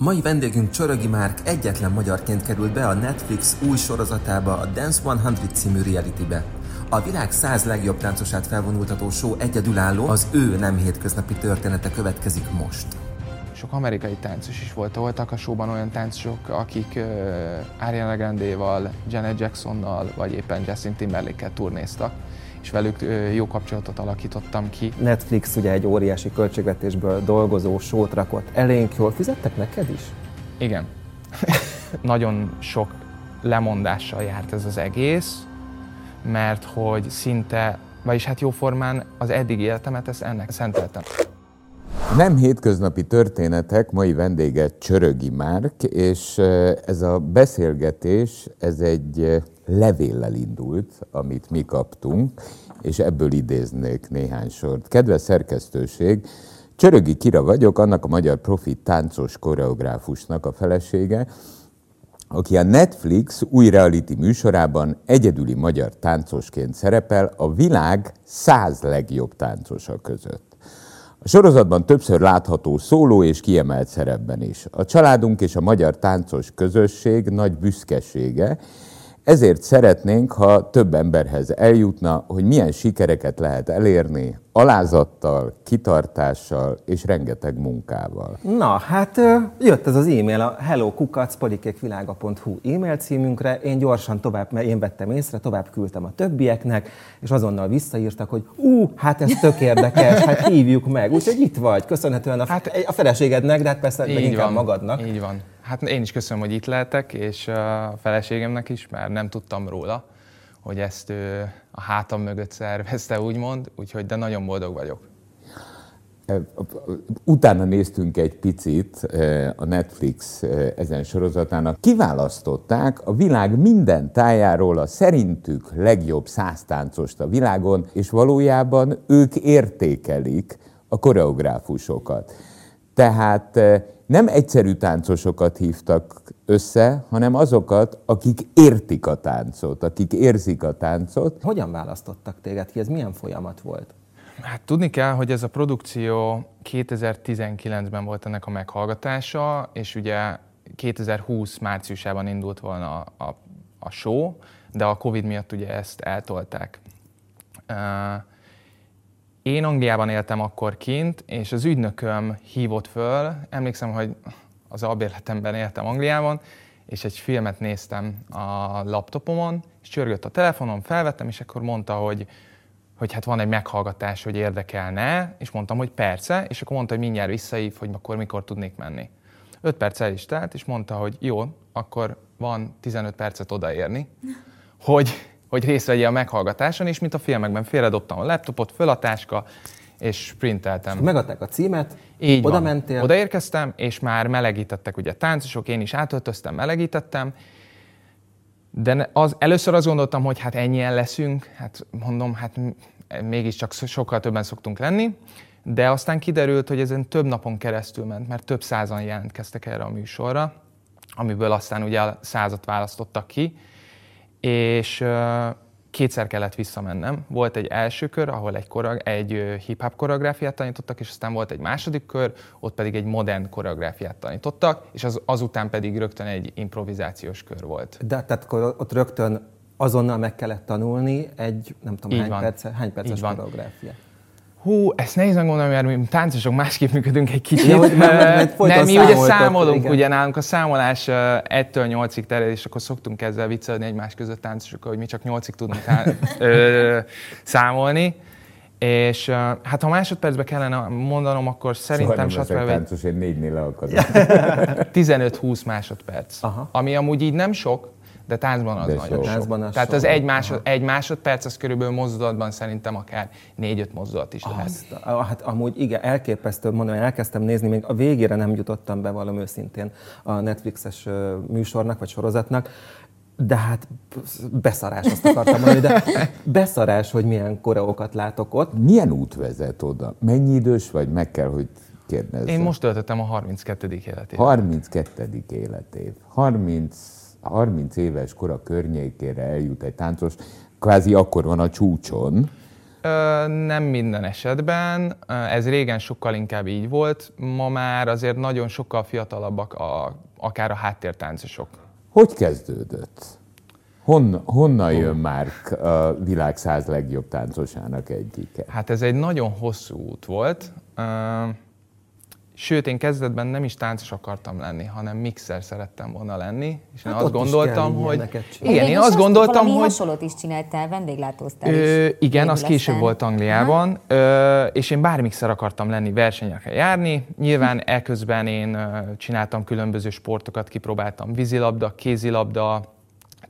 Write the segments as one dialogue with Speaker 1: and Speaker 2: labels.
Speaker 1: Mai vendégünk Csörögi Márk egyetlen magyarként került be a Netflix új sorozatába, a Dance 100 című realitybe. A világ száz legjobb táncosát felvonultató show egyedülálló, az ő nem hétköznapi története következik most.
Speaker 2: Sok amerikai táncos is volt. Voltak a showban olyan táncosok, akik uh, Ariana Grande-val, Janet Jacksonnal, vagy éppen Justin Timberlake-kel turnéztak és velük jó kapcsolatot alakítottam ki.
Speaker 1: Netflix ugye egy óriási költségvetésből dolgozó sót rakott elénk, jól fizettek neked is?
Speaker 2: Igen. Nagyon sok lemondással járt ez az egész, mert hogy szinte, vagyis hát jóformán az eddig életemet ezt ennek szenteltem.
Speaker 3: Nem hétköznapi történetek, mai vendége Csörögi Márk, és ez a beszélgetés, ez egy levéllel indult, amit mi kaptunk, és ebből idéznék néhány sort. Kedves szerkesztőség, Csörögi Kira vagyok, annak a magyar profi táncos koreográfusnak a felesége, aki a Netflix új reality műsorában egyedüli magyar táncosként szerepel a világ száz legjobb táncosa között. A sorozatban többször látható szóló és kiemelt szerepben is. A családunk és a magyar táncos közösség nagy büszkesége, ezért szeretnénk, ha több emberhez eljutna, hogy milyen sikereket lehet elérni alázattal, kitartással és rengeteg munkával.
Speaker 1: Na, hát jött ez az e-mail a hellokukacpodikékvilága.hu e-mail címünkre. Én gyorsan tovább, mert én vettem észre, tovább küldtem a többieknek, és azonnal visszaírtak, hogy ú, hát ez tök érdekes, hát hívjuk meg. Úgyhogy itt vagy, köszönhetően a, hát, a feleségednek, de hát persze meg inkább van, magadnak.
Speaker 2: Így van. Hát én is köszönöm, hogy itt lehetek, és a feleségemnek is, mert nem tudtam róla, hogy ezt ő a hátam mögött szervezte, úgymond, úgyhogy de nagyon boldog vagyok.
Speaker 3: Utána néztünk egy picit a Netflix ezen sorozatának. Kiválasztották a világ minden tájáról a szerintük legjobb száztáncost a világon, és valójában ők értékelik a koreográfusokat. Tehát nem egyszerű táncosokat hívtak össze, hanem azokat, akik értik a táncot, akik érzik a táncot.
Speaker 1: Hogyan választottak téged ki? Ez milyen folyamat volt?
Speaker 2: Hát tudni kell, hogy ez a produkció 2019-ben volt ennek a meghallgatása, és ugye 2020 márciusában indult volna a, a, a show, de a Covid miatt ugye ezt eltolták. Uh, én Angliában éltem akkor kint, és az ügynököm hívott föl, emlékszem, hogy az albérletemben éltem Angliában, és egy filmet néztem a laptopomon, és csörgött a telefonom, felvettem, és akkor mondta, hogy, hogy hát van egy meghallgatás, hogy érdekelne, és mondtam, hogy perce, és akkor mondta, hogy mindjárt visszaív, hogy akkor mikor tudnék menni. Öt perc el is telt, és mondta, hogy jó, akkor van 15 percet odaérni, hogy hogy részt vegye a meghallgatáson, és mint a filmekben félredobtam a laptopot, föl a táska, és printeltem. És
Speaker 1: megadták a címet,
Speaker 2: Így oda van. mentél. Odaérkeztem, és már melegítettek ugye táncosok, én is átöltöztem, melegítettem, de az, először azt gondoltam, hogy hát ennyien leszünk, hát mondom, hát mégiscsak sokkal többen szoktunk lenni, de aztán kiderült, hogy ezen több napon keresztül ment, mert több százan jelentkeztek erre a műsorra, amiből aztán ugye a százat választottak ki, és kétszer kellett visszamennem. Volt egy első kör, ahol egy, korag, egy hip-hop koreográfiát tanítottak, és aztán volt egy második kör, ott pedig egy modern koreográfiát tanítottak, és az, azután pedig rögtön egy improvizációs kör volt.
Speaker 1: De tehát akkor ott rögtön azonnal meg kellett tanulni egy, nem tudom, hány, perc, hány perces koreográfiát?
Speaker 2: Hú, ezt nehéz megmondani, mert mi táncosok másképp működünk egy kicsit. Ja, hogy mert, mert mi ugye számolunk, igen. ugye nálunk a számolás 1-től 8-ig terjed, és akkor szoktunk ezzel viccelni egymás között táncosok, hogy mi csak 8-ig tudunk tá- ö, számolni. És hát ha másodpercben kellene mondanom, akkor szerintem
Speaker 3: Soha nem táncos, én négynél leakadom.
Speaker 2: 15-20 másodperc. Aha. Ami amúgy így nem sok, de táncban az de nagyon sok. Táncban az Tehát az egy, másod, egy másodperc, az körülbelül mozdulatban szerintem akár négy-öt mozdulat is lehet. Azt,
Speaker 1: hát amúgy igen, elképesztő, mondom, én elkezdtem nézni, még a végére nem jutottam be valami őszintén a Netflixes műsornak vagy sorozatnak, de hát beszarás, azt akartam mondani, de beszarás, hogy milyen koreókat látok ott.
Speaker 3: Milyen út vezet oda? Mennyi idős vagy? Meg kell, hogy kérdezzem.
Speaker 2: Én most töltöttem a 32. életév.
Speaker 3: 32. életév. 30 30 éves kora környékére eljut egy táncos, kvázi akkor van a csúcson.
Speaker 2: Nem minden esetben. Ez régen sokkal inkább így volt. Ma már azért nagyon sokkal fiatalabbak a, akár a háttértáncosok.
Speaker 3: Hogy kezdődött? Hon, honnan jön már a világ száz legjobb táncosának egyike?
Speaker 2: Hát ez egy nagyon hosszú út volt. Sőt, én kezdetben nem is táncos akartam lenni, hanem mixer szerettem volna lenni. És hát én azt gondoltam, hogy...
Speaker 4: Igen, én azt gondoltam, hogy... hasonlót is csináltál, vendéglátóztál
Speaker 2: ö, is. Igen, az később volt Angliában, ö, és én bármixer akartam lenni, versenyekre járni. Nyilván eközben én csináltam különböző sportokat, kipróbáltam vízilabda, kézilabda,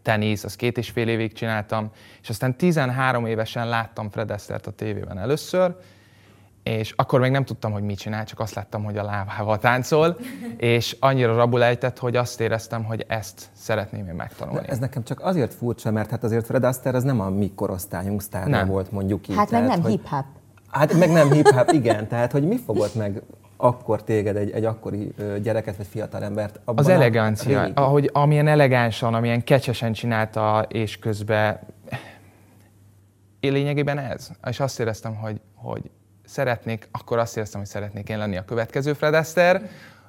Speaker 2: tenisz, az két és fél évig csináltam, és aztán 13 évesen láttam Fred Astert a tévében először, és akkor még nem tudtam, hogy mit csinál, csak azt láttam, hogy a lábával táncol, és annyira rabul ejtett, hogy azt éreztem, hogy ezt szeretném én megtanulni.
Speaker 1: De ez nekem csak azért furcsa, mert hát azért Fred Astaire az nem a mi korosztályunk sztárja volt, mondjuk így.
Speaker 4: Hát meg nem hogy, hip-hop.
Speaker 1: Hát meg nem hip-hop, igen. Tehát, hogy mi fogott meg akkor téged, egy, egy akkori gyereket vagy fiatalembert?
Speaker 2: Abban az elegancia, a ahogy, amilyen elegánsan, amilyen kecsesen csinálta, és közben én lényegében ez. És azt éreztem, hogy, hogy szeretnék, akkor azt éreztem, hogy szeretnék én lenni a következő Fred Astaire,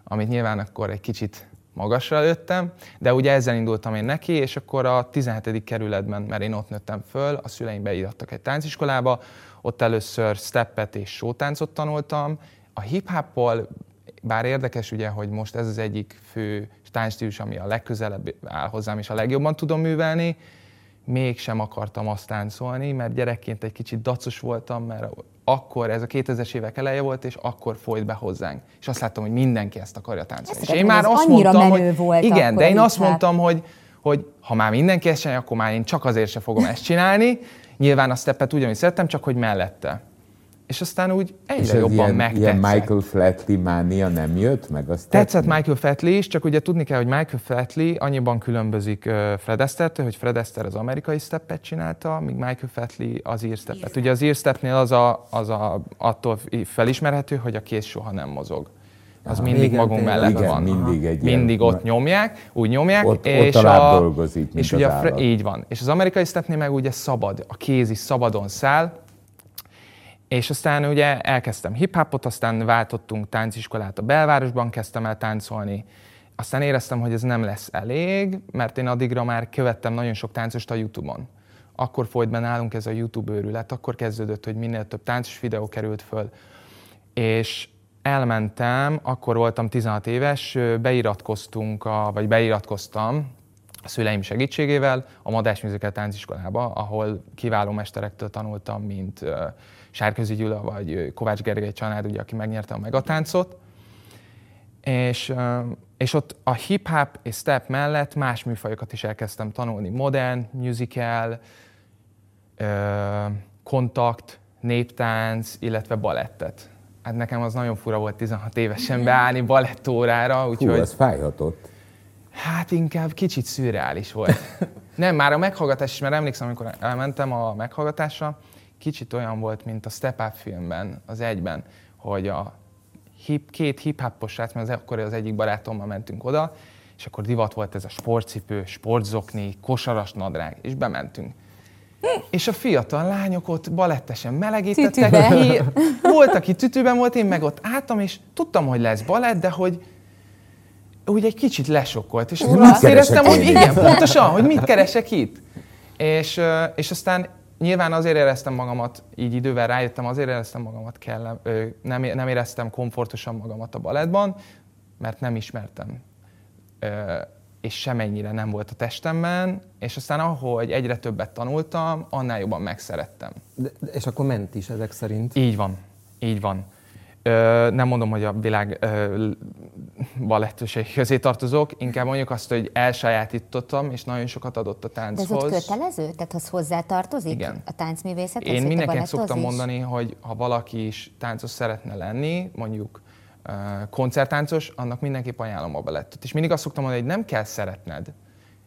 Speaker 2: amit nyilván akkor egy kicsit magasra lőttem, de ugye ezzel indultam én neki, és akkor a 17. kerületben, mert én ott nőttem föl, a szüleim beírattak egy tánciskolába, ott először steppet és sótáncot tanultam, a hip-hoppal, bár érdekes ugye, hogy most ez az egyik fő táncstílus, ami a legközelebb áll hozzám, és a legjobban tudom művelni, mégsem akartam azt táncolni, mert gyerekként egy kicsit dacos voltam, mert akkor ez a 2000-es évek eleje volt, és akkor folyt be hozzánk. És azt láttam, hogy mindenki ezt akarja táncolni.
Speaker 4: Ezt és én már azt mondtam, hogy volt
Speaker 2: igen, de én azt mondtam, hogy, hogy ha már mindenki ezt csinálja, akkor már én csak azért se fogom ezt csinálni. Nyilván a steppet ugyanúgy szerettem, csak hogy mellette és aztán úgy egyre és jobban ilyen, megtetszett.
Speaker 3: ilyen Michael Flatley mánia nem jött meg? Azt
Speaker 2: tetszett tetszett Michael Flatley is, csak ugye tudni kell, hogy Michael Flatley annyiban különbözik Fred Astaire-től, hogy Fred Astaire az amerikai steppet csinálta, míg Michael Flatley az ír steppet. Ugye az ír stepnél az, a, az a, attól felismerhető, hogy a kéz soha nem mozog az mindig igen, magunk mellett
Speaker 3: igen,
Speaker 2: van.
Speaker 3: Mindig, egy
Speaker 2: mindig
Speaker 3: ilyen,
Speaker 2: ott nyomják, úgy nyomják.
Speaker 3: Ott, és ott a, dolgozik, mint
Speaker 2: és
Speaker 3: ugye
Speaker 2: ugye, Így van. És az amerikai stepnél meg ugye szabad, a kéz is szabadon száll, és aztán ugye elkezdtem hip-hopot, aztán váltottunk tánciskolát a belvárosban, kezdtem el táncolni. Aztán éreztem, hogy ez nem lesz elég, mert én addigra már követtem nagyon sok táncost a YouTube-on. Akkor folyt be nálunk ez a YouTube őrület, akkor kezdődött, hogy minél több táncos videó került föl. És elmentem, akkor voltam 16 éves, beiratkoztunk, a, vagy beiratkoztam a szüleim segítségével a Madás Musical tánciskolába, ahol kiváló mesterektől tanultam, mint Sárközi Gyula vagy Kovács Gergely család, ugye, aki megnyerte a megatáncot. És, és ott a hip-hop és step mellett más műfajokat is elkezdtem tanulni. Modern, musical, kontakt, néptánc, illetve balettet. Hát nekem az nagyon fura volt 16 évesen beállni balettórára.
Speaker 3: Úgyhogy... Hú, az fájhatott.
Speaker 2: Hát inkább kicsit szürreális volt. Nem, már a meghallgatás is, mert emlékszem, amikor elmentem a meghallgatásra, kicsit olyan volt, mint a Step Up filmben, az egyben, hogy a hip, két hip-hopos srác, mert az, akkor az egyik barátommal mentünk oda, és akkor divat volt ez a sportcipő, sportzokni, kosaras nadrág, és bementünk. És a fiatal lányok ott balettesen melegítettek. Volt, aki tütőben volt, én meg ott álltam, és tudtam, hogy lesz balett, de hogy úgy egy kicsit lesokkolt. És akkor azt éreztem, hogy igen, pontosan, hogy mit keresek itt. És, és aztán nyilván azért éreztem magamat, így idővel rájöttem, azért éreztem magamat kell, nem, nem éreztem komfortosan magamat a balettban, mert nem ismertem. És semennyire nem volt a testemben, és aztán ahogy egyre többet tanultam, annál jobban megszerettem.
Speaker 1: De, de és akkor ment is ezek szerint?
Speaker 2: Így van, így van. Nem mondom, hogy a világ balettőség közé tartozok, inkább mondjuk azt, hogy elsajátítottam, és nagyon sokat adott a tánchoz.
Speaker 4: De ez ott kötelező? Tehát az hozzá tartozik
Speaker 2: Igen.
Speaker 4: a táncművészethez?
Speaker 2: Én mindenkinek szoktam mondani, hogy ha valaki is táncos szeretne lenni, mondjuk koncerttáncos, annak mindenképp ajánlom a balettot. És mindig azt szoktam mondani, hogy nem kell szeretned.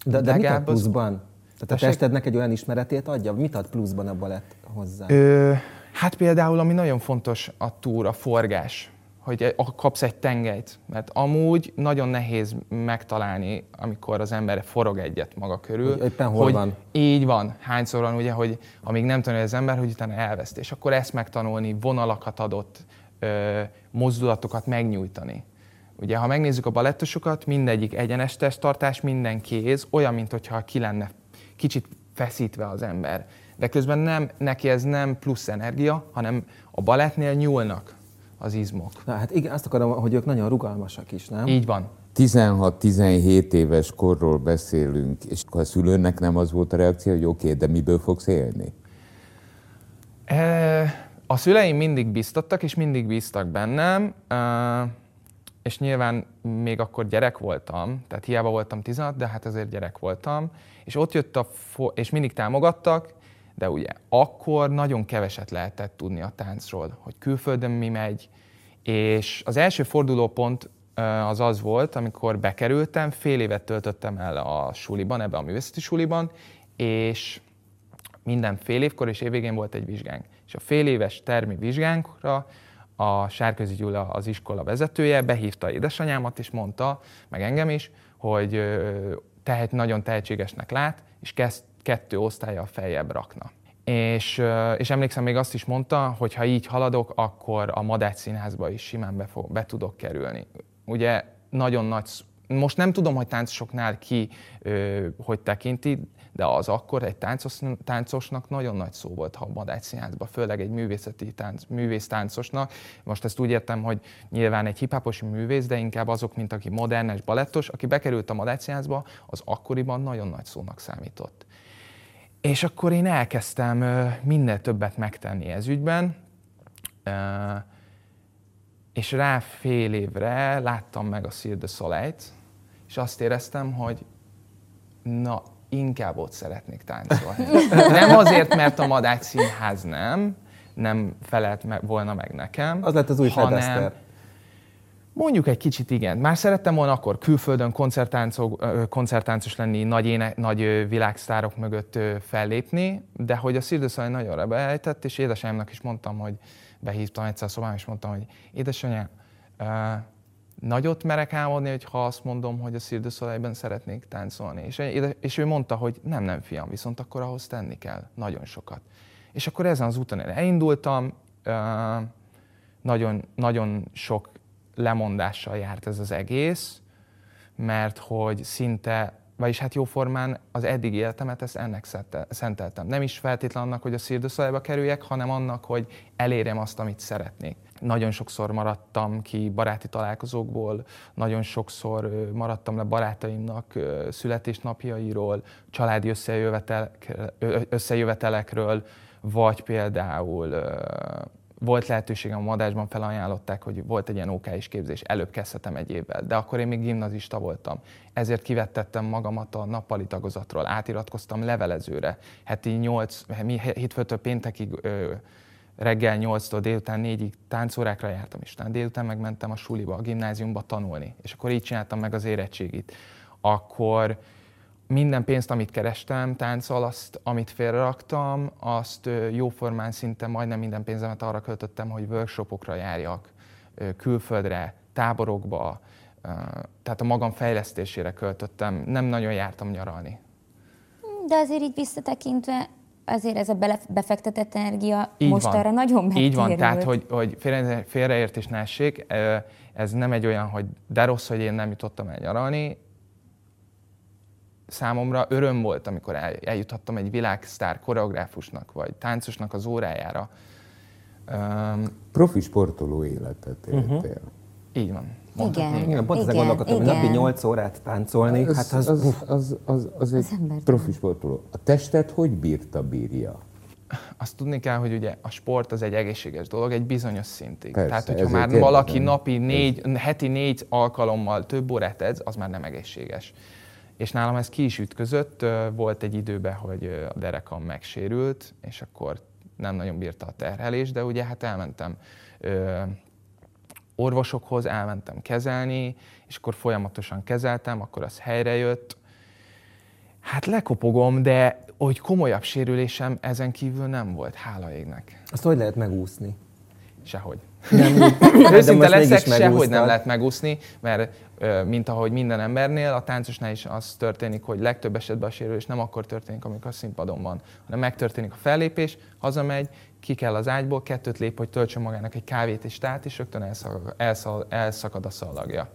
Speaker 1: De, de mit ad pluszban? Tehát a testednek egy olyan ismeretét adja? Mit ad pluszban a balett hozzá? Ö,
Speaker 2: Hát például, ami nagyon fontos a túr, a forgás. Hogy kapsz egy tengelyt, mert amúgy nagyon nehéz megtalálni, amikor az ember forog egyet maga körül.
Speaker 1: Hogy éppen hol
Speaker 2: hogy
Speaker 1: van.
Speaker 2: Így van. Hányszor van ugye, hogy amíg nem tanulja az ember, hogy utána elveszt. És akkor ezt megtanulni, vonalakat adott, ö, mozdulatokat megnyújtani. Ugye, ha megnézzük a balettosokat, mindegyik egyenes testtartás, minden kéz, olyan, mintha ki lenne kicsit feszítve az ember. De közben nem, neki ez nem plusz energia, hanem a balettnél nyúlnak az izmok.
Speaker 1: Na, hát igen, azt akarom, hogy ők nagyon rugalmasak is, nem?
Speaker 2: Így van.
Speaker 3: 16-17 éves korról beszélünk, és a szülőnek nem az volt a reakció, hogy oké, okay, de miből fogsz élni?
Speaker 2: A szüleim mindig biztattak, és mindig bíztak bennem, és nyilván még akkor gyerek voltam, tehát hiába voltam 16, de hát azért gyerek voltam, és ott jött a, fo- és mindig támogattak, de ugye akkor nagyon keveset lehetett tudni a táncról, hogy külföldön mi megy, és az első fordulópont az az volt, amikor bekerültem, fél évet töltöttem el a suliban, ebbe a művészeti suliban, és minden fél évkor és évvégén volt egy vizsgánk. És a fél éves termi vizsgánkra a Sárközi Gyula, az iskola vezetője, behívta édesanyámat, és mondta, meg engem is, hogy tehet, nagyon tehetségesnek lát, és kezd kettő osztálya feljebb rakna. És, és emlékszem, még azt is mondta, hogy ha így haladok, akkor a Madács Színházba is simán be, fog, be tudok kerülni. Ugye nagyon nagy, most nem tudom, hogy táncosoknál ki ö, hogy tekinti, de az akkor egy táncos, táncosnak nagyon nagy szó volt, ha a Madács Színházba, főleg egy művészeti tánc, művész táncosnak. Most ezt úgy értem, hogy nyilván egy hiphopos művész, de inkább azok, mint aki modernes balettos, aki bekerült a Madács Színházba, az akkoriban nagyon nagy szónak számított. És akkor én elkezdtem minél többet megtenni ez ügyben, és rá fél évre láttam meg a Cirque du Soleil-t, és azt éreztem, hogy na, inkább ott szeretnék táncolni. Nem azért, mert a Madács Színház nem, nem felelt volna meg nekem.
Speaker 1: Az lett az új
Speaker 2: hanem. Mondjuk egy kicsit igen. Már szerettem volna akkor külföldön koncerttáncos lenni, nagy, éne, nagy világsztárok mögött fellépni, de hogy a Cirque nagyon rebelejtett, és édesanyámnak is mondtam, hogy behívtam egyszer a szobám, és mondtam, hogy édesanyám, nagyot merek álmodni, hogy ha azt mondom, hogy a Cirque szeretnék táncolni. És, és ő mondta, hogy nem, nem fiam, viszont akkor ahhoz tenni kell nagyon sokat. És akkor ezen az úton elindultam, nagyon, nagyon sok lemondással járt ez az egész, mert hogy szinte, vagyis hát jóformán az eddig életemet ezt ennek szenteltem. Nem is feltétlenül annak, hogy a szirduszalajba kerüljek, hanem annak, hogy elérjem azt, amit szeretnék. Nagyon sokszor maradtam ki baráti találkozókból, nagyon sokszor maradtam le barátaimnak születésnapjairól, családi összejövetelekről, vagy például volt lehetőségem a Madásban felajánlották, hogy volt egy ilyen OK is képzés, előbb kezdhetem egy évvel, de akkor én még gimnazista voltam. Ezért kivettettem magamat a nappali tagozatról, átiratkoztam levelezőre. Heti 8, hétfőtől péntekig ö, reggel 8-tól délután 4-ig táncórákra jártam, és délután megmentem a suliba, a gimnáziumba tanulni. És akkor így csináltam meg az érettségit. Akkor minden pénzt, amit kerestem tánccal, azt, amit félreraktam, azt jóformán szinte majdnem minden pénzemet arra költöttem, hogy workshopokra járjak, külföldre, táborokba, tehát a magam fejlesztésére költöttem, nem nagyon jártam nyaralni.
Speaker 4: De azért így visszatekintve, azért ez a befektetett energia így most
Speaker 2: van.
Speaker 4: arra nagyon megtérült.
Speaker 2: Így van, tehát hogy, hogy félre, félreértés ne essék, ez nem egy olyan, hogy de rossz, hogy én nem jutottam el nyaralni, számomra öröm volt, amikor el, eljuthattam egy világsztár koreográfusnak, vagy táncosnak az órájára.
Speaker 3: Um, Profi sportoló életet éltél. Uh-huh.
Speaker 2: Így van.
Speaker 4: Igen,
Speaker 1: igen, pont igen, gondolkodtam, hogy napi 8 órát táncolni, az, hát az...
Speaker 3: Az, az, az, az, az egy az profi sportoló. A testet hogy bírta, bírja?
Speaker 2: Azt tudni kell, hogy ugye a sport az egy egészséges dolog, egy bizonyos szintig. Persze, Tehát, hogyha már valaki napi négy, heti négy alkalommal több órát edz, az már nem egészséges és nálam ez ki is ütközött, volt egy időben, hogy a derekam megsérült, és akkor nem nagyon bírta a terhelés, de ugye hát elmentem orvosokhoz, elmentem kezelni, és akkor folyamatosan kezeltem, akkor az helyre jött. Hát lekopogom, de hogy komolyabb sérülésem ezen kívül nem volt, hála égnek.
Speaker 1: Azt hogy lehet megúszni?
Speaker 2: Sehogy.
Speaker 1: Nem, de
Speaker 2: Őszinte leszek, sehogy nem lehet megúszni, mert mint ahogy minden embernél, a táncosnál is az történik, hogy legtöbb esetben a sérülés nem akkor történik, amikor a színpadon van, hanem megtörténik a fellépés, hazamegy, ki kell az ágyból, kettőt lép, hogy töltsön magának egy kávét és tát, és rögtön elszakad, elszal, elszakad a szalagja.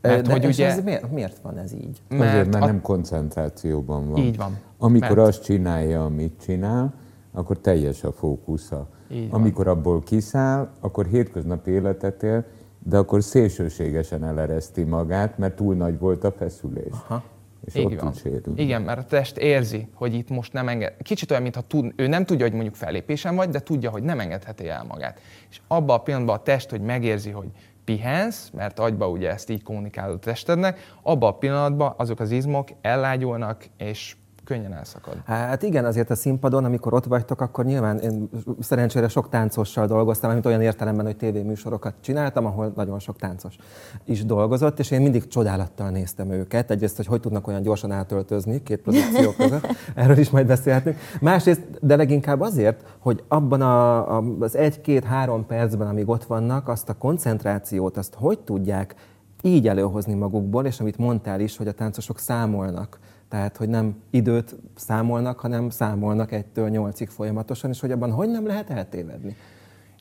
Speaker 2: Mert
Speaker 1: De
Speaker 2: hogy ugye,
Speaker 1: ez miért, miért van ez így?
Speaker 3: Azért, mert
Speaker 2: a-
Speaker 3: nem koncentrációban van.
Speaker 2: Így van.
Speaker 3: Amikor
Speaker 2: Mert-
Speaker 3: azt csinálja, amit csinál, akkor teljes a fókusza.
Speaker 2: Így van.
Speaker 3: Amikor abból kiszáll, akkor hétköznapi életet él, de akkor szélsőségesen elereszti magát, mert túl nagy volt a feszülés.
Speaker 1: Aha.
Speaker 3: És
Speaker 2: Így
Speaker 3: ott
Speaker 2: van.
Speaker 3: sérülni.
Speaker 2: Igen, mert a test érzi, hogy itt most nem enged. Kicsit olyan, mintha tud, ő nem tudja, hogy mondjuk fellépésen vagy, de tudja, hogy nem engedheti el magát. És abban a pillanatban a test, hogy megérzi, hogy pihensz, mert agyba ugye ezt így kommunikálod a testednek, abban a pillanatban azok az izmok ellágyulnak, és könnyen elszakad.
Speaker 1: Hát igen, azért a színpadon, amikor ott vagytok, akkor nyilván én szerencsére sok táncossal dolgoztam, mint olyan értelemben, hogy tévéműsorokat csináltam, ahol nagyon sok táncos is dolgozott, és én mindig csodálattal néztem őket. Egyrészt, hogy hogy tudnak olyan gyorsan átöltözni két produkció között, erről is majd beszélhetünk. Másrészt, de leginkább azért, hogy abban a, a, az egy-két-három percben, amíg ott vannak, azt a koncentrációt, azt hogy tudják így előhozni magukból, és amit mondtál is, hogy a táncosok számolnak. Tehát, hogy nem időt számolnak, hanem számolnak egytől nyolcig folyamatosan, és hogy abban hogy nem lehet eltévedni.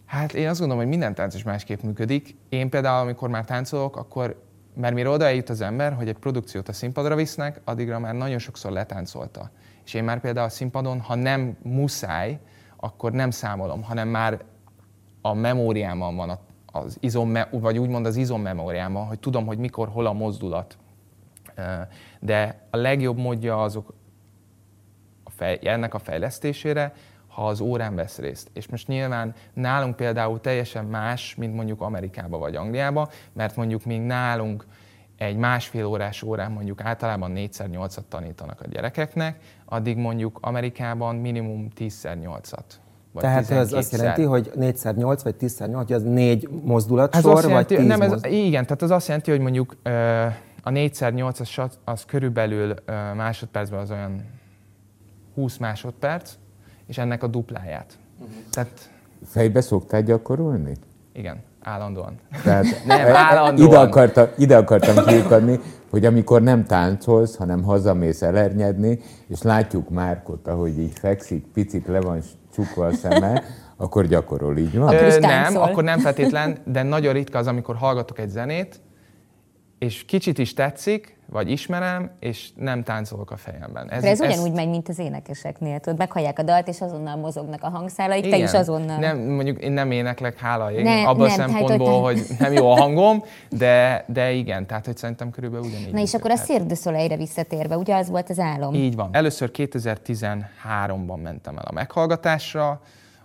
Speaker 2: Hát én azt gondolom, hogy minden táncos másképp működik. Én például, amikor már táncolok, akkor, mert mire oda eljut az ember, hogy egy produkciót a színpadra visznek, addigra már nagyon sokszor letáncolta. És én már például a színpadon, ha nem muszáj, akkor nem számolom, hanem már a memóriámban van az izom, vagy úgymond az izommemóriámban, hogy tudom, hogy mikor, hol a mozdulat. De a legjobb módja azok a fej, ennek a fejlesztésére, ha az órán vesz részt. És most nyilván nálunk például teljesen más, mint mondjuk Amerikába vagy Angliába, mert mondjuk még nálunk egy másfél órás órán mondjuk általában 4x8-at tanítanak a gyerekeknek, addig mondjuk Amerikában minimum 10x8-at. Vagy
Speaker 1: Tehát ez azt
Speaker 2: 12-szer.
Speaker 1: jelenti, hogy 4x8 vagy 10x8, hogy az négy mozdulat
Speaker 2: Ez
Speaker 1: sor,
Speaker 2: azt jelenti,
Speaker 1: vagy 10
Speaker 2: nem, ez,
Speaker 1: mozdulat?
Speaker 2: igen, tehát az azt jelenti, hogy mondjuk ö, a 4x8 az, körülbelül másodpercben az olyan 20 másodperc, és ennek a dupláját.
Speaker 1: Mhm.
Speaker 2: Tehát
Speaker 3: Fejbe szoktál gyakorolni?
Speaker 2: igen, állandóan.
Speaker 3: Tehát
Speaker 2: Nem,
Speaker 3: e- e-
Speaker 2: állandóan.
Speaker 3: ide, akartam, ide akartam kiukadni, hogy amikor nem táncolsz, hanem hazamész elernyedni, és látjuk Márkot, ahogy így fekszik, picit le van csukva a szeme, akkor gyakorol, így van?
Speaker 2: Ö, nem, akkor nem feltétlen, de nagyon ritka az, amikor hallgatok egy zenét, és kicsit is tetszik, vagy ismerem, és nem táncolok a fejemben.
Speaker 4: Ez, ez ugyanúgy megy, mint az énekeseknél. Tudod, meghallják a dalt, és azonnal mozognak a hangszálaik, te
Speaker 2: Igen.
Speaker 4: is azonnal.
Speaker 2: Nem, mondjuk én nem éneklek, hála ég,
Speaker 4: Ne-
Speaker 2: abban a
Speaker 4: tehát,
Speaker 2: szempontból,
Speaker 4: hogy
Speaker 2: hogy nem jó a hangom, de, de igen, tehát hogy szerintem körülbelül ugyanígy.
Speaker 4: Na és akkor a. Cirque visszatérve, ugye az volt az álom?
Speaker 2: Így van. Először 2013-ban mentem el a meghallgatásra,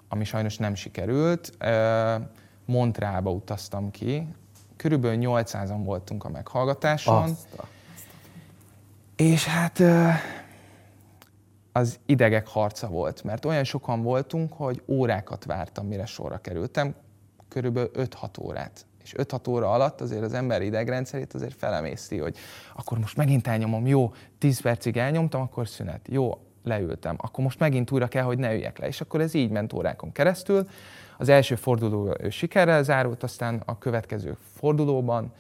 Speaker 2: ami sajnos nem sikerült. Ö, Montrealba utaztam ki. Körülbelül 800-an voltunk a meghallgatáson. És hát az idegek harca volt, mert olyan sokan voltunk, hogy órákat vártam, mire sorra kerültem, körülbelül 5-6 órát. És 5-6 óra alatt azért az ember idegrendszerét azért felemészti, hogy akkor most megint elnyomom, jó, 10 percig elnyomtam, akkor szünet, jó, leültem, akkor most megint újra kell, hogy ne üljek le. És akkor ez így ment órákon keresztül. Az első forduló sikerrel zárult, aztán a következő fordulóban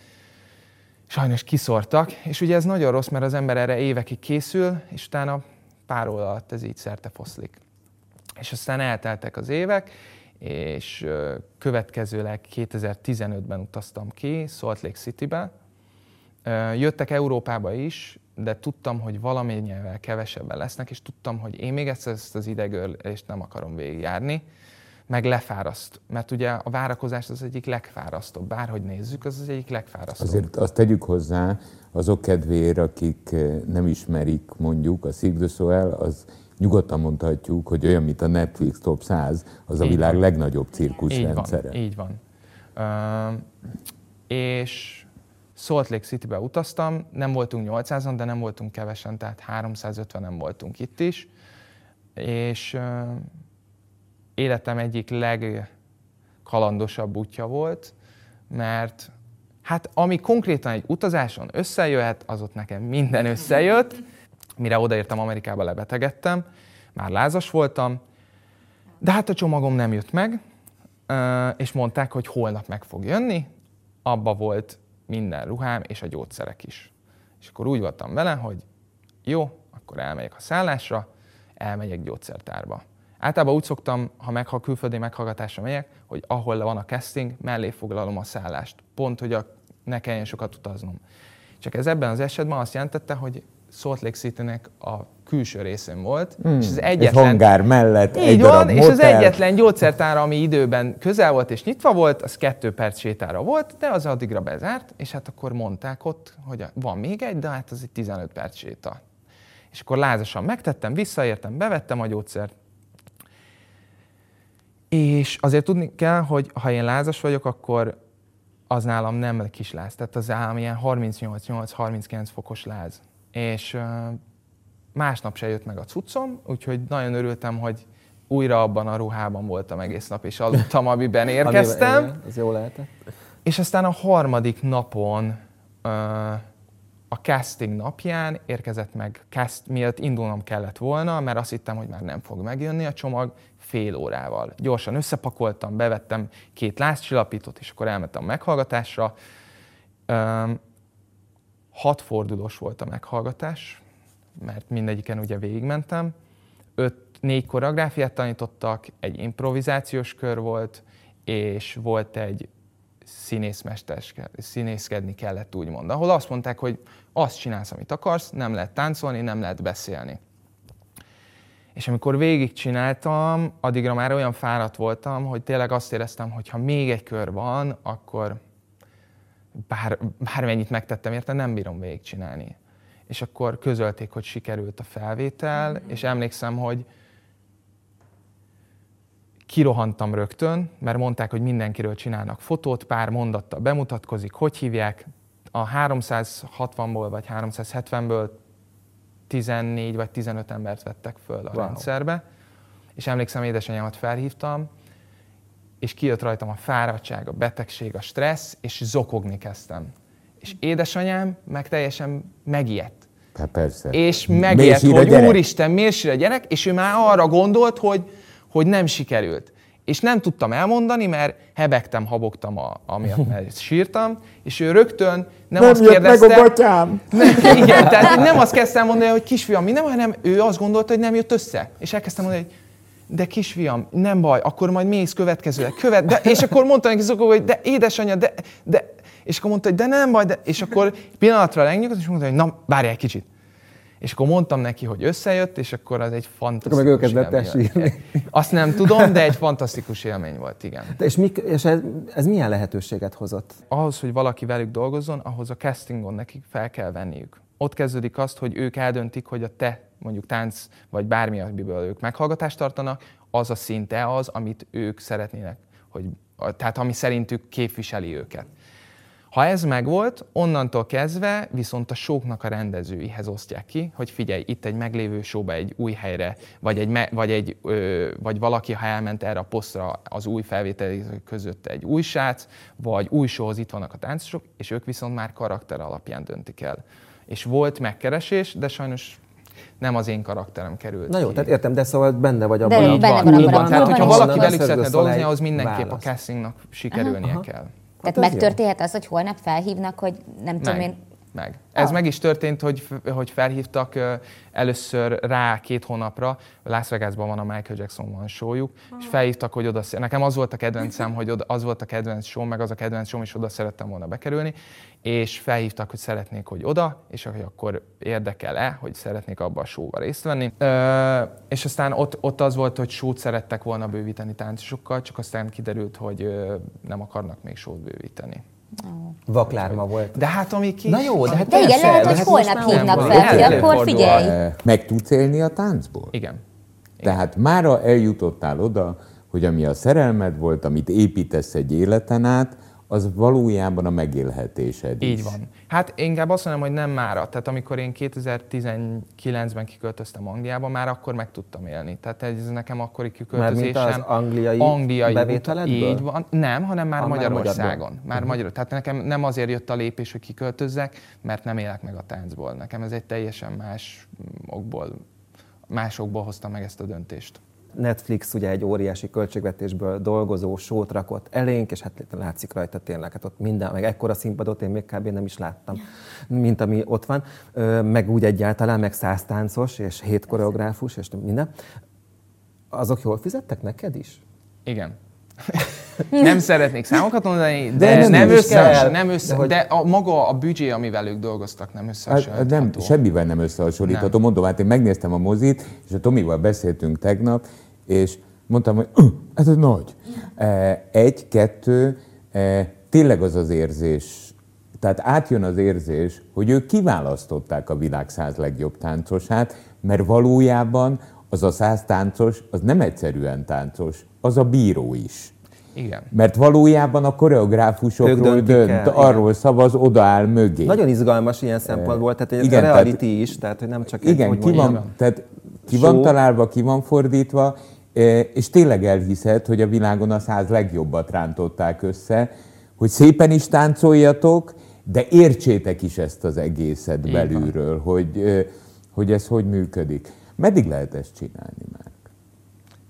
Speaker 2: sajnos kiszortak, és ugye ez nagyon rossz, mert az ember erre évekig készül, és utána pár óra alatt ez így szerte foszlik. És aztán elteltek az évek, és következőleg 2015-ben utaztam ki Salt Lake Citybe. Jöttek Európába is, de tudtam, hogy valamennyivel kevesebben lesznek, és tudtam, hogy én még egyszer ezt az idegörlést nem akarom végigjárni, meg lefáraszt. Mert ugye a várakozás az egyik legfárasztóbb. Bárhogy nézzük, az az egyik legfárasztóbb.
Speaker 3: Azért azt tegyük hozzá, azok kedvéért, akik eh, nem ismerik mondjuk a Cirque du az nyugodtan mondhatjuk, hogy olyan, mint a Netflix Top 100, az a
Speaker 2: Így
Speaker 3: világ
Speaker 2: van.
Speaker 3: legnagyobb
Speaker 2: Így
Speaker 3: cirkuszrendszere.
Speaker 2: van, így van. Ö, és Salt Lake City-be utaztam, nem voltunk 800-an, de nem voltunk kevesen, tehát 350-en voltunk itt is, és életem egyik legkalandosabb útja volt, mert hát ami konkrétan egy utazáson összejöhet, az ott nekem minden összejött. Mire odaértem Amerikába, lebetegedtem, már lázas voltam, de hát a csomagom nem jött meg, és mondták, hogy holnap meg fog jönni, abba volt minden ruhám és a gyógyszerek is. És akkor úgy voltam vele, hogy jó, akkor elmegyek a szállásra, elmegyek gyógyszertárba. Általában úgy szoktam, ha, meg, ha külföldi meghallgatásra megyek, hogy ahol van a casting, mellé foglalom a szállást. Pont, hogy a, ne kelljen sokat utaznom. Csak ez ebben az esetben azt jelentette, hogy Salt Lake City-nek a külső részén volt,
Speaker 3: Hmm,
Speaker 2: és az
Speaker 3: egy
Speaker 2: egyetlen...
Speaker 3: hangár mellett, egy
Speaker 2: Így
Speaker 3: darab
Speaker 2: van, és az egyetlen gyógyszertár, ami időben közel volt és nyitva volt, az kettő perc sétára volt, de az addigra bezárt, és hát akkor mondták ott, hogy van még egy, de hát az egy 15 perc séta. És akkor lázasan megtettem, visszaértem, bevettem a gyógyszert, és azért tudni kell, hogy ha én lázas vagyok, akkor az nálam nem kis láz, tehát az nálam ilyen 38-8-39 fokos láz. És másnap se jött meg a cuccom, úgyhogy nagyon örültem, hogy újra abban a ruhában voltam egész nap, és aludtam, amiben érkeztem.
Speaker 1: Igen, Ez jó lehetett.
Speaker 2: És aztán a harmadik napon, a casting napján érkezett meg, cast, miatt indulnom kellett volna, mert azt hittem, hogy már nem fog megjönni a csomag, fél órával. Gyorsan összepakoltam, bevettem két lázcsillapítót, és akkor elmentem a meghallgatásra. Ö, hat fordulós volt a meghallgatás, mert mindegyiken ugye végigmentem. Öt, négy koreográfiát tanítottak, egy improvizációs kör volt, és volt egy színészmester, színészkedni kellett úgymond, ahol azt mondták, hogy azt csinálsz, amit akarsz, nem lehet táncolni, nem lehet beszélni. És amikor végigcsináltam, addigra már olyan fáradt voltam, hogy tényleg azt éreztem, hogy ha még egy kör van, akkor bár, bármennyit megtettem érte, nem bírom végigcsinálni. És akkor közölték, hogy sikerült a felvétel, és emlékszem, hogy kirohantam rögtön, mert mondták, hogy mindenkiről csinálnak fotót, pár mondattal bemutatkozik, hogy hívják. A 360-ból vagy 370-ből 14 vagy 15 embert vettek föl a
Speaker 1: Wow.
Speaker 2: rendszerbe, és emlékszem, édesanyámat felhívtam, és kijött rajtam a fáradtság, a betegség, a stressz, és zokogni kezdtem. És édesanyám meg teljesen megijedt.
Speaker 3: Hát persze.
Speaker 2: És megijedt, hogy
Speaker 3: gyerek?
Speaker 2: úristen, miért sír a gyerek, és ő már arra gondolt, hogy, hogy nem sikerült. És nem tudtam elmondani, mert hebegtem, habogtam a, amiatt, mert sírtam, és ő rögtön nem,
Speaker 3: Nem
Speaker 2: azt
Speaker 3: jött meg
Speaker 2: kérdezte,
Speaker 3: a gatyám!
Speaker 2: nem, igen, tehát nem azt kezdtem mondani, hogy kisfiam, mi nem, hanem ő azt gondolta, hogy nem jött össze. És elkezdtem mondani, hogy de kisfiam, nem baj, akkor majd mész következőleg, követ, de, és akkor mondta neki Zokó, hogy de édesanyja, de, de, és akkor mondta, hogy de nem baj, de, és akkor pillanatra lenyugodt, és mondta, hogy na, várj egy kicsit. És akkor mondtam neki, hogy összejött, és akkor az egy fantasztikus
Speaker 1: Akkor meg ő kezdett el
Speaker 2: élmény volt. Azt nem tudom, de egy fantasztikus élmény volt, igen.
Speaker 1: De és, mik, és ez, ez milyen lehetőséget hozott?
Speaker 2: ahhoz, hogy valaki velük dolgozzon, ahhoz a castingon nekik fel kell venniük. Ott kezdődik azt, hogy ők eldöntik, hogy a te mondjuk tánc, vagy bármi, amiből ők meghallgatást tartanak, az a szinte az, amit ők szeretnének, hogy, tehát ami szerintük képviseli őket. Ha ez megvolt, onnantól kezdve viszont a sóknak a rendezőihez osztják ki, hogy figyelj, itt egy meglévő showba egy új helyre, vagy, egy, vagy, egy, ö, vagy valaki, ha elment erre a posztra az új felvételek között egy új srác, vagy új showhoz itt vannak a táncosok, és ők viszont már karakter alapján döntik el. És volt megkeresés, de sajnos nem az én karakterem került
Speaker 1: Na jó,
Speaker 2: ki.
Speaker 1: tehát értem, de szóval benne vagy abban
Speaker 4: De
Speaker 1: a
Speaker 4: benne
Speaker 2: van,
Speaker 4: van
Speaker 2: van.
Speaker 4: a
Speaker 2: Tehát, hogyha valaki velük szeretne dolgozni, ahhoz mindenképp a
Speaker 1: választ.
Speaker 2: castingnak sikerülnie
Speaker 1: Aha.
Speaker 2: kell.
Speaker 4: Tehát
Speaker 1: Hát ez jó.
Speaker 4: megtörténhet az, hogy holnap felhívnak, hogy nem tudom én,
Speaker 2: Meg. Ez
Speaker 4: Ah.
Speaker 2: meg is történt, hogy, hogy felhívtak először rá két hónapra, Las Vegasban van a Michael Jackson van showjuk, és felhívtak, hogy oda Nekem az volt a kedvencem, hogy oda, az volt a kedvenc show, meg az a kedvenc show, és oda szerettem volna bekerülni, és felhívtak, hogy szeretnék, hogy oda, és hogy akkor érdekel-e, hogy szeretnék abba a showba részt venni. Ö, és aztán ott, ott az volt, hogy show szerettek volna bővíteni táncosokkal, csak aztán kiderült, hogy ö, nem akarnak még show bővíteni.
Speaker 1: vaklárma volt.
Speaker 2: De hát ami ki...
Speaker 1: Na jó, de hát
Speaker 4: De igen, lehet, hogy
Speaker 1: hát
Speaker 4: holnap hívnak fel, hogy akkor figyelj.
Speaker 3: Meg tudsz élni a táncból?
Speaker 2: Igen.
Speaker 3: Tehát mára eljutottál oda, hogy ami a szerelmed volt, amit építesz egy életen át, az valójában a megélhetésed is.
Speaker 2: Így van. Hát inkább azt mondom, hogy nem mára. Tehát amikor én 2019-ben kiköltöztem Angliába, már akkor meg tudtam élni. Tehát ez nekem akkori kiköltözésen...
Speaker 1: Mármint az angliai
Speaker 2: angliai
Speaker 1: bevételedből?
Speaker 2: Így van. Nem, hanem már
Speaker 1: már
Speaker 2: Magyarországon.
Speaker 1: magyarból.
Speaker 2: Már magyar. Tehát nekem nem azért jött a lépés, hogy kiköltözzek, mert nem élek meg a táncból. Nekem ez egy teljesen más okból, másokból hoztam meg ezt a döntést.
Speaker 1: Netflix ugye egy óriási költségvetésből dolgozó sót rakott elénk, és hát látszik rajta tényleg, hát ott minden, meg ekkora színpadot én még kb. nem is láttam, mint ami ott van, meg úgy egyáltalán, meg száz táncos, és hét koreográfus, és minden. Azok jól fizettek neked is?
Speaker 2: Igen. nem szeretnék számokat mondani, de,
Speaker 1: De nem
Speaker 2: nem,
Speaker 1: is
Speaker 2: össze,
Speaker 1: kell.
Speaker 2: nem össze,
Speaker 1: De hogy-
Speaker 2: de a, maga a büdzsé, amivel ők dolgoztak, nem
Speaker 3: Hát,
Speaker 2: összehasonlítható.
Speaker 3: nem, semmivel nem összehasonlítható. Mondom, hát én megnéztem a mozit, és a Tomival beszéltünk tegnap, és mondtam, hogy "Ugh, ez egy nagy. Eh, Egy, kettő, eh, tényleg az az érzés, tehát átjön az érzés, hogy ők kiválasztották a világ száz legjobb táncosát, mert valójában az a száz táncos, az nem egyszerűen táncos, az a bíró is.
Speaker 2: Igen.
Speaker 3: Mert valójában a koreográfusokról dönt,
Speaker 1: el, igen.
Speaker 3: arról szavaz, odaáll mögé.
Speaker 1: Nagyon izgalmas ilyen szempontból, tehát egy
Speaker 3: igen,
Speaker 1: igen, reality
Speaker 3: tehát-
Speaker 1: is, tehát hogy nem csak egy,
Speaker 3: Igen,
Speaker 1: hogy
Speaker 3: ki van, tehát ki van találva, ki van fordítva, eh, és tényleg elhiszed, hogy a világon a száz legjobbat rántották össze, hogy szépen is táncoljatok, de értsétek is ezt az egészet
Speaker 2: Így van.
Speaker 3: belülről, hogy, eh, hogy ez hogy működik. Meddig lehet ezt csinálni már?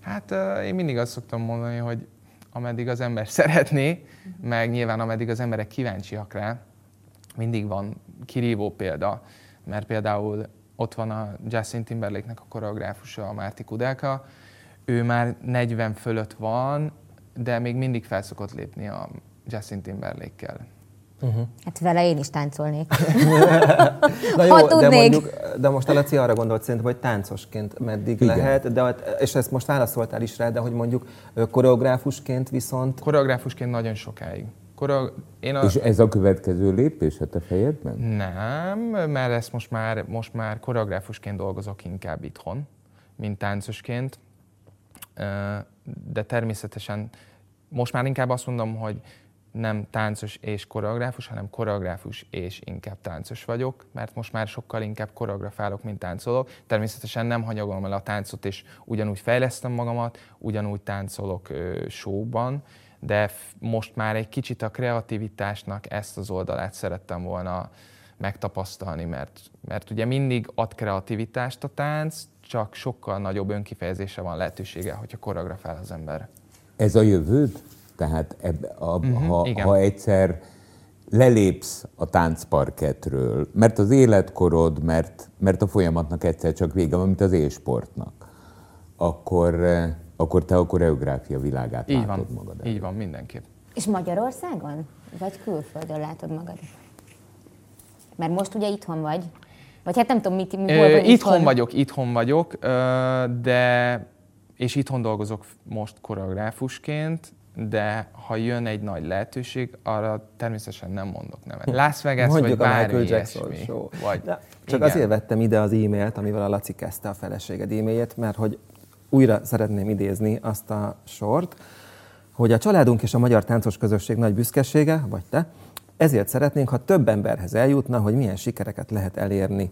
Speaker 2: Hát ö, én mindig azt szoktam mondani, hogy ameddig az ember szeretné, meg nyilván ameddig az emberek kíváncsiak rá, mindig van kirívó példa, mert például ott van a Justin Timberlake-nek a koreográfusa, a Márti Kudelka, ő már 40 fölött van, de még mindig felszokott lépni a Justin Timberlake-kel.
Speaker 5: Hát vele én is táncolnék.
Speaker 1: Na
Speaker 5: Ha
Speaker 1: jó, de,
Speaker 5: tudnék.
Speaker 1: mondjuk, de most a Laci arra gondolt szerintem, hogy táncosként meddig
Speaker 3: Igen.
Speaker 1: Lehet, de, ott- és ezt most válaszoltál is rá, de hogy mondjuk koreográfusként viszont
Speaker 2: Koreográfusként nagyon sokáig. Koreo- én a...
Speaker 3: És ez a következő lépés a te fejedben?
Speaker 2: Nem, mert ezt most már, most már koreográfusként dolgozok inkább itthon, mint táncosként. De természetesen most már inkább azt mondom, hogy nem táncos és koreográfus, hanem koreográfus és inkább táncos vagyok, mert most már sokkal inkább koreografálok, mint táncolok. Természetesen nem hanyagolom el a táncot, és ugyanúgy fejlesztem magamat, ugyanúgy táncolok showban, de most már egy kicsit a kreativitásnak ezt az oldalát szerettem volna megtapasztalni, mert, mert ugye mindig ad kreativitást a tánc, csak sokkal nagyobb önkifejezése van lehetősége, hogyha koreografál az ember.
Speaker 3: Ez a jövőd? Tehát ebbe, a, uh-huh, ha,
Speaker 2: igen.
Speaker 3: ha egyszer lelépsz a táncparketről, mert az életkorod, mert, mert a folyamatnak egyszer csak vége van, mint az élsportnak, akkor, eh, akkor te a koreográfia világát
Speaker 2: Így
Speaker 3: látod
Speaker 2: van,
Speaker 3: magad
Speaker 2: így van, mindenképp.
Speaker 5: És Magyarországon? Vagy külföldön látod magad? Mert most ugye itthon vagy. Vagy hát nem tudom, mit, mi, vagy
Speaker 2: itthon vagyok, itthon vagyok, de és itthon dolgozok most koreográfusként, de ha jön egy nagy lehetőség, arra természetesen nem mondok nemet. Las Vegas,
Speaker 1: mondjuk
Speaker 2: vagy
Speaker 1: a
Speaker 2: bármi
Speaker 1: Michael Jackson
Speaker 2: ilyesmi.
Speaker 1: show.
Speaker 2: Vagy,
Speaker 1: De csak
Speaker 2: igen.
Speaker 1: azért vettem ide az e-mailt, amivel a Laci kezdte a feleséged e-mailjét, mert hogy újra szeretném idézni azt a sort, hogy a családunk és a magyar táncos közösség nagy büszkesége, vagy te, ezért szeretnénk, ha több emberhez eljutna, hogy milyen sikereket lehet elérni.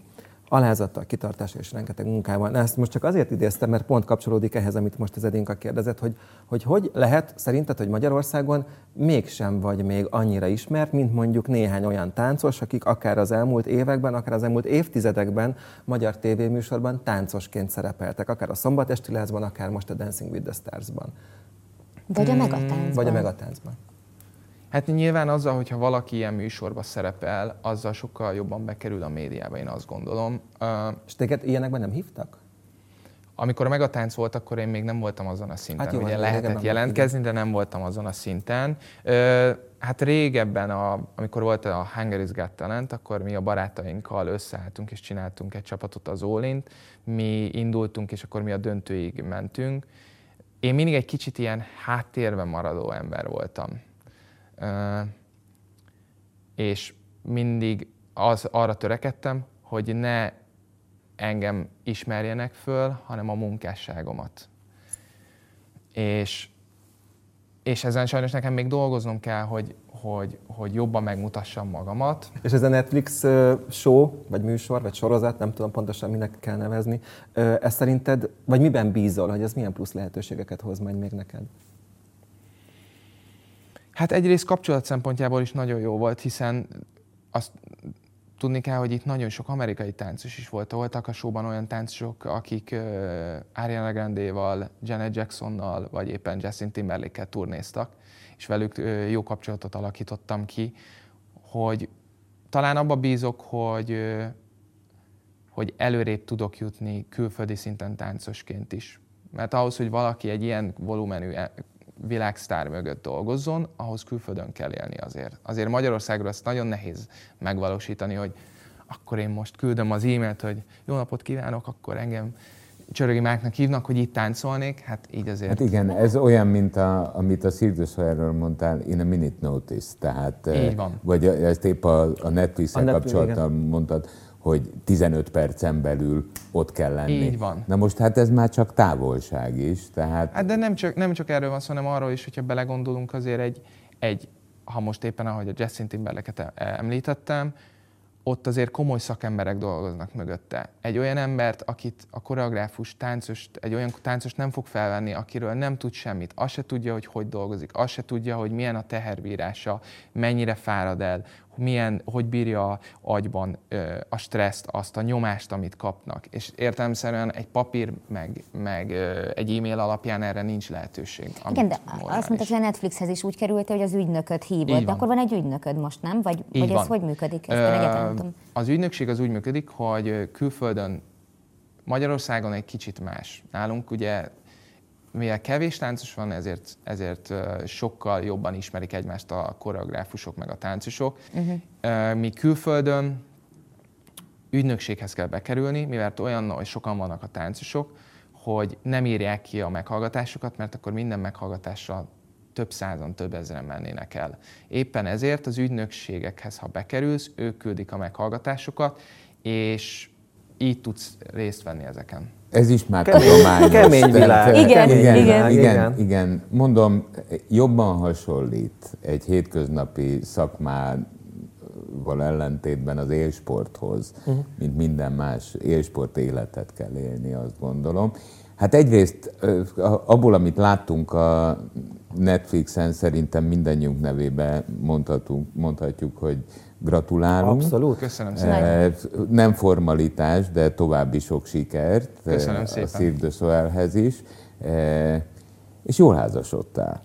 Speaker 1: Alázattal, kitartással és rengeteg munkával. Na, ezt most csak azért idéztem, mert pont kapcsolódik ehhez, amit most az Edinka kérdezett, hogy, hogy hogy lehet szerinted, hogy Magyarországon mégsem vagy még annyira ismert, mint mondjuk néhány olyan táncos, akik akár az elmúlt években, akár az elmúlt évtizedekben magyar tévéműsorban táncosként szerepeltek, akár a Szombatesti Lázban, akár most a Dancing with the Stars-ban,
Speaker 5: Vagy a megatáncban.
Speaker 1: vagy a Megatáncban.
Speaker 2: Hát nyilván azzal, hogyha valaki ilyen műsorba szerepel, azzal sokkal jobban bekerül a médiába, én azt gondolom.
Speaker 1: És téged ilyenekben nem hívtak?
Speaker 2: Amikor a megatánc volt, akkor én még nem voltam azon a szinten.
Speaker 1: Hát jó,
Speaker 2: Ugye
Speaker 1: hát
Speaker 2: lehetett jelentkezni, de nem voltam azon a szinten. Hát régebben, a, amikor volt a Hungary's Got Talent, akkor mi a barátainkkal összeálltunk és csináltunk egy csapatot az Olint. Mi indultunk, és akkor mi a döntőig mentünk. Én mindig egy kicsit ilyen háttérben maradó ember voltam. És mindig az, arra törekedtem, hogy ne engem ismerjenek föl, hanem a munkásságomat. És, és ezen sajnos nekem még dolgoznom kell, hogy, hogy, hogy jobban megmutassam magamat.
Speaker 1: És ez a Netflix show, vagy műsor, vagy sorozat, nem tudom pontosan minek kell nevezni, ez szerinted, vagy miben bízol, hogy ez milyen plusz lehetőségeket hoz majd még neked?
Speaker 2: Hát egyrészt kapcsolat szempontjából is nagyon jó volt, hiszen azt tudni kell, hogy itt nagyon sok amerikai táncos is volt. Voltak a showban olyan táncosok, akik uh, Ariana Grande-val, Janet Jacksonnal, vagy éppen Justin Timberlake-kel turnéztak, és velük uh, jó kapcsolatot alakítottam ki, hogy talán abba bízok, hogy, uh, hogy előrébb tudok jutni külföldi szinten táncosként is. Mert ahhoz, hogy valaki egy ilyen volumenű világsztár mögött dolgozzon, ahhoz külföldön kell élni azért. Azért Magyarországról ezt nagyon nehéz megvalósítani, hogy akkor én most küldöm az e-mailt, hogy jó napot kívánok, akkor engem Csörögi Márknak hívnak, hogy itt táncolnék, hát így azért.
Speaker 3: Hát igen, ez olyan, mint a, amit a Cirque du mondtál, in a minute notice, tehát...
Speaker 2: Így van.
Speaker 3: Vagy ezt épp a, a Netflix-el kapcsolatban mondtad, hogy 15 percen belül ott kell lenni.
Speaker 2: Így van.
Speaker 3: Na most hát ez már csak távolság is, tehát...
Speaker 2: Hát de nem csak, nem csak erről van szó, hanem arról is, hogyha belegondolunk azért egy, egy ha most éppen ahogy a Justin Timberlake-et említettem, ott azért komoly szakemberek dolgoznak mögötte. Egy olyan embert, akit a koreográfus táncos, egy olyan táncos nem fog felvenni, akiről nem tud semmit, azt se tudja, hogy hogy dolgozik, azt se tudja, hogy milyen a teherbírása, mennyire fárad el, milyen, hogy bírja agyban a stresszt, azt a nyomást, amit kapnak. És értelemszerűen egy papír, meg, meg egy e-mail alapján erre nincs lehetőség.
Speaker 5: Igen, de azt mondta, hogy a Netflixhez is úgy került, hogy az ügynököt hívott. De akkor van egy ügynököd most, nem? Vagy, vagy ez hogy működik? Ezt
Speaker 2: Ö, az ügynökség az úgy működik, hogy külföldön Magyarországon egy kicsit más. Nálunk ugye mivel kevés táncos van, ezért, ezért sokkal jobban ismerik egymást a koreográfusok meg a táncosok. Uh-huh. Mi külföldön ügynökséghez kell bekerülni, mivel olyan hogy sokan vannak a táncosok, hogy nem írják ki a meghallgatásokat, mert akkor minden meghallgatásra több százan, több ezeren mennének el. Éppen ezért az ügynökségekhez, ha bekerülsz, ők küldik a meghallgatásokat, és így tudsz részt venni ezeken.
Speaker 3: Ez is már tudományos.
Speaker 1: Kemény világ.
Speaker 5: Igen,
Speaker 3: igen,
Speaker 5: igen,
Speaker 3: igen, igen. Mondom, jobban hasonlít egy hétköznapi szakmával ellentétben az élsporthoz, uh-huh. mint minden más élsport életet kell élni, azt gondolom. Hát egyrészt abból, amit láttunk a Netflixen, szerintem mindannyiunk nevébe mondhatunk, mondhatjuk, hogy Gratulálunk.
Speaker 1: Abszolút.
Speaker 2: Köszönöm szépen.
Speaker 3: Nem formalitás, de további sok sikert
Speaker 2: Köszönöm szépen.
Speaker 3: a Cirque du Soleilhez is. És jól házasodtál.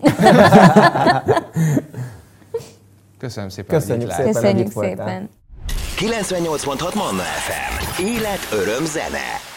Speaker 2: Köszönöm szépen,
Speaker 1: Köszönjük szépen,
Speaker 5: Köszönjük szépen.
Speaker 6: 98.6 Manna FM. Élet, öröm, zene.